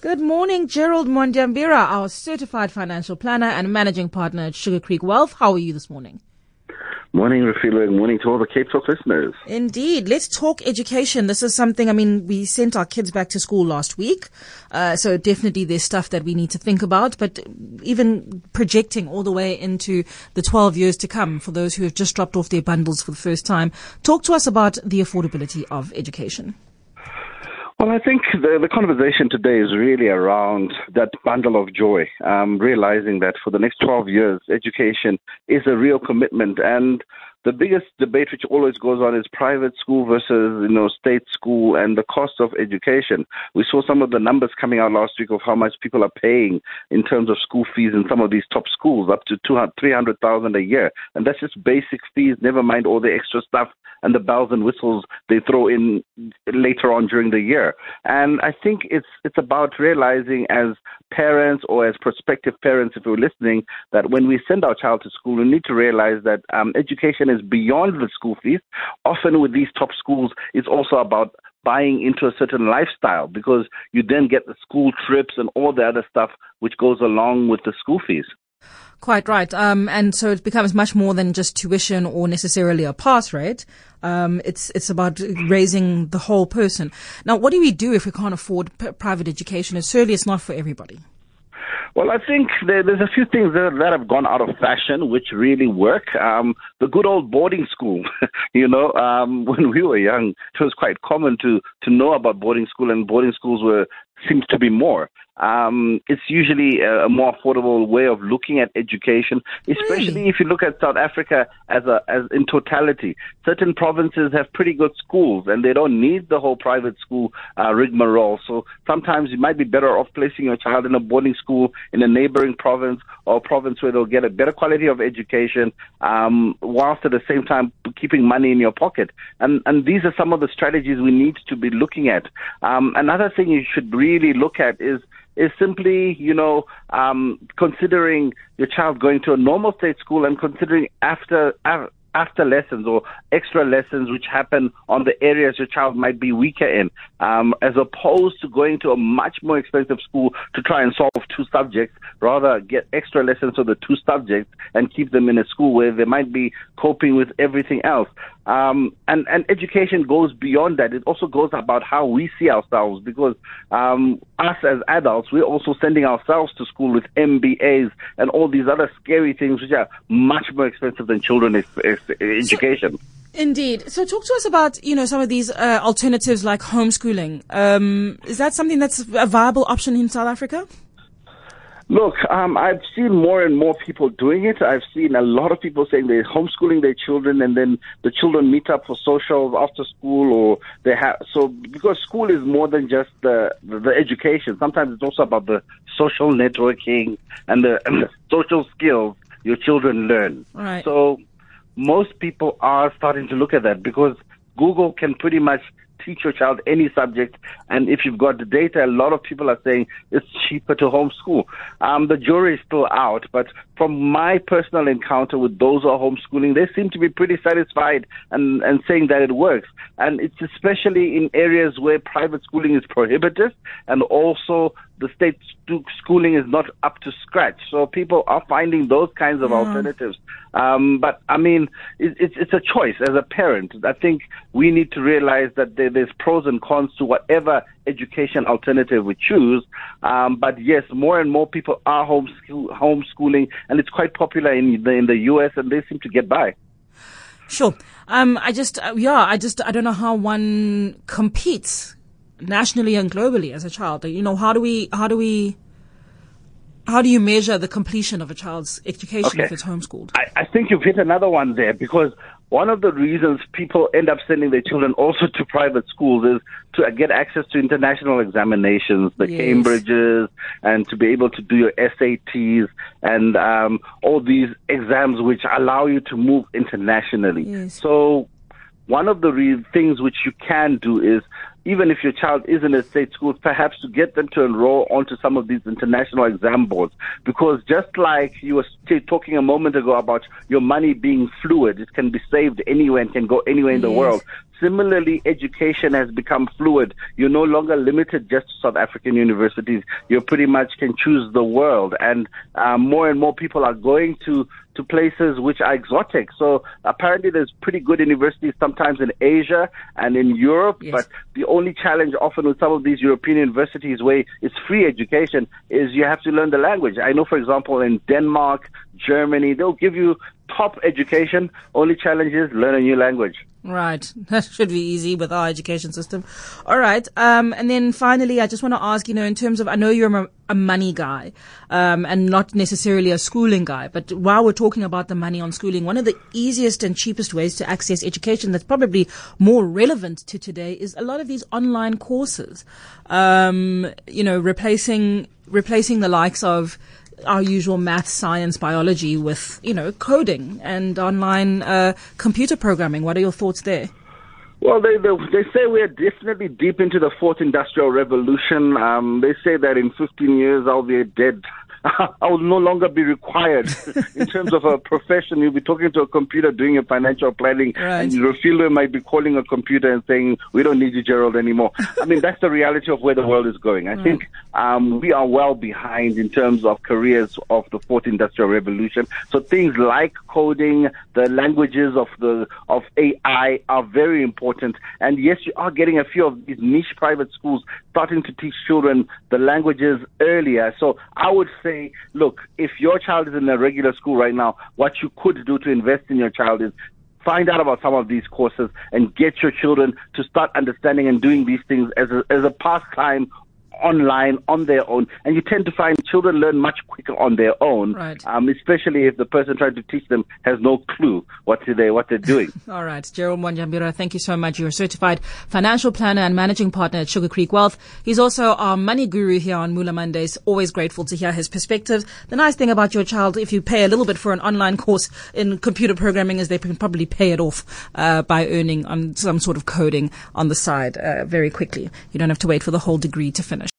Good morning, Gerald Mwandiambira, our certified financial planner and managing partner at Sugar Creek Wealth. How are you this morning? Morning, Refilwe, and morning to all the Cape Talk listeners. Indeed. Let's talk education. This is something, I mean, we sent our kids back to school last week. Uh, so definitely there's stuff that we need to think about, but even projecting all the way into the 12 years to come for those who have just dropped off their bundles for the first time. Talk to us about the affordability of education. Well, I think the, the conversation today is really around that bundle of joy, um, realizing that for the next 12 years, education is a real commitment. And the biggest debate which always goes on is private school versus you know state school and the cost of education. We saw some of the numbers coming out last week of how much people are paying in terms of school fees in some of these top schools, up to 200, 300,000 a year, and that's just basic fees. Never mind all the extra stuff and the bells and whistles they throw in later on during the year. And I think it's it's about realizing as parents or as prospective parents, if you're listening, that when we send our child to school, we need to realize that um, education is beyond the school fees. Often with these top schools, it's also about buying into a certain lifestyle because you then get the school trips and all the other stuff which goes along with the school fees. Quite right. Um, and so it becomes much more than just tuition or necessarily a pass rate. Um, it's it's about raising the whole person. Now, what do we do if we can't afford p- private education? And certainly, it's not for everybody. Well, I think there, there's a few things that, that have gone out of fashion which really work. Um, the good old boarding school, you know, um, when we were young, it was quite common to to know about boarding school, and boarding schools were seems to be more. Um, it's usually a, a, more affordable way of looking at education, especially really? if you look at South Africa as a as in totality. Certain provinces have pretty good schools, and they don't need the whole private school uh, rigmarole. So sometimes you might be better off placing your child in a boarding school in a neighboring province or a province where they'll get a better quality of education, um, whilst at the same time keeping money in your pocket. And and these are some of the strategies we need to be looking at. Um, another thing you should really look at is is simply, you know, um, considering your child going to a normal state school and considering after, after lessons or extra lessons which happen on the areas your child might be weaker in, um, as opposed to going to a much more expensive school to try and solve two subjects. Rather, get extra lessons for the two subjects and keep them in a school where they might be coping with everything else. Um, and, and education goes beyond that. It also goes about how we see ourselves because um, us as adults, we're also sending ourselves to school with MBAs and all these other scary things which are much more expensive than children education. So, indeed. So talk to us about, you know, some of these uh, alternatives like homeschooling. Um, is that something that's a viable option in South Africa? Look, um, I've seen more and more people doing it. I've seen a lot of people saying they're homeschooling their children, and then the children meet up for social after school, or they have so because school is more than just the the, education. Sometimes it's also about the social networking and the, and the social skills your children learn. Right. So most people are starting to look at that because Google can pretty much teach your child any subject. And if you've got the data, a lot of people are saying it's cheaper to homeschool. Um, the jury is still out, but from my personal encounter with those who are homeschooling, they seem to be pretty satisfied and, and saying that it works. And it's especially in areas where private schooling is prohibitive and also the state schooling is not up to scratch. So people are finding those kinds of yeah. alternatives. Um, but I mean, it, it's it's a choice as a parent. I think we need to realize that there, there's pros and cons to whatever education alternative we choose. Um, but yes, more and more people are homeschool, homeschooling, and it's quite popular in the in the U.S. and they seem to get by. Sure. Um, I just, uh, yeah, I just, I don't know how one competes nationally and globally as a child? You know, how do we, how do we, how do you measure the completion of a child's education okay. if it's homeschooled? I, I think you've hit another one there because one of the reasons people end up sending their children also to private schools is to get access to international examinations, the yes. Cambridges, and to be able to do your SATs and um, all these exams which allow you to move internationally. Yes. So one of the re- things which you can do is even if your child is in a state school, perhaps to get them to enroll onto some of these international exam boards. Because just like you were talking a moment ago about your money being fluid, it can be saved anywhere and can go anywhere in the world. Similarly, education has become fluid. You're no longer limited just to South African universities. You pretty much can choose the world, and uh, more and more people are going to to places which are exotic. So apparently, there's pretty good universities sometimes in Asia and in Europe. Yes. But the only challenge often with some of these European universities, where it's free education, is you have to learn the language. I know, for example, in Denmark, Germany, they'll give you top education. Only challenge is learn a new language. Right. That should be easy with our education system. All right. Um, and then finally, I just want to ask, you know, in terms of, I know you're a, money guy, um, and not necessarily a schooling guy, but while we're talking about the money on schooling, one of the easiest and cheapest ways to access education that's probably more relevant to today is a lot of these online courses. Um, you know, replacing, replacing the likes of, our usual math, science, biology with, you know, coding and online uh, computer programming. What are your thoughts there? Well, they, they, they say we're definitely deep into the fourth industrial revolution. Um, they say that in 15 years I'll be a dead I will no longer be required in terms of a profession. You'll be talking to a computer doing your financial planning, right. and your fielder might be calling a computer and saying, "We don't need you, Gerald, anymore." I mean, that's the reality of where the world is going. I right. think um, we are well behind in terms of careers of the fourth industrial revolution. So things like coding, the languages of the of AI are very important. And yes, you are getting a few of these niche private schools starting to teach children the languages earlier. So I would say say, look, if your child is in a regular school right now, what you could do to invest in your child is find out about some of these courses and get your children to start understanding and doing these things as a, as a pastime online on their own, and you tend to find children learn much quicker on their own, right. um, especially if the person trying to teach them has no clue what they what they're doing. All right, Gerald Mwandiambira, thank you so much. You're a certified financial planner and managing partner at Sugar Creek Wealth. He's also our money guru here on Mula Mondays. Always grateful to hear his perspective. The nice thing about your child, if you pay a little bit for an online course in computer programming, is they can probably pay it off uh, by earning on some sort of coding on the side uh, very quickly. You don't have to wait for the whole degree to finish.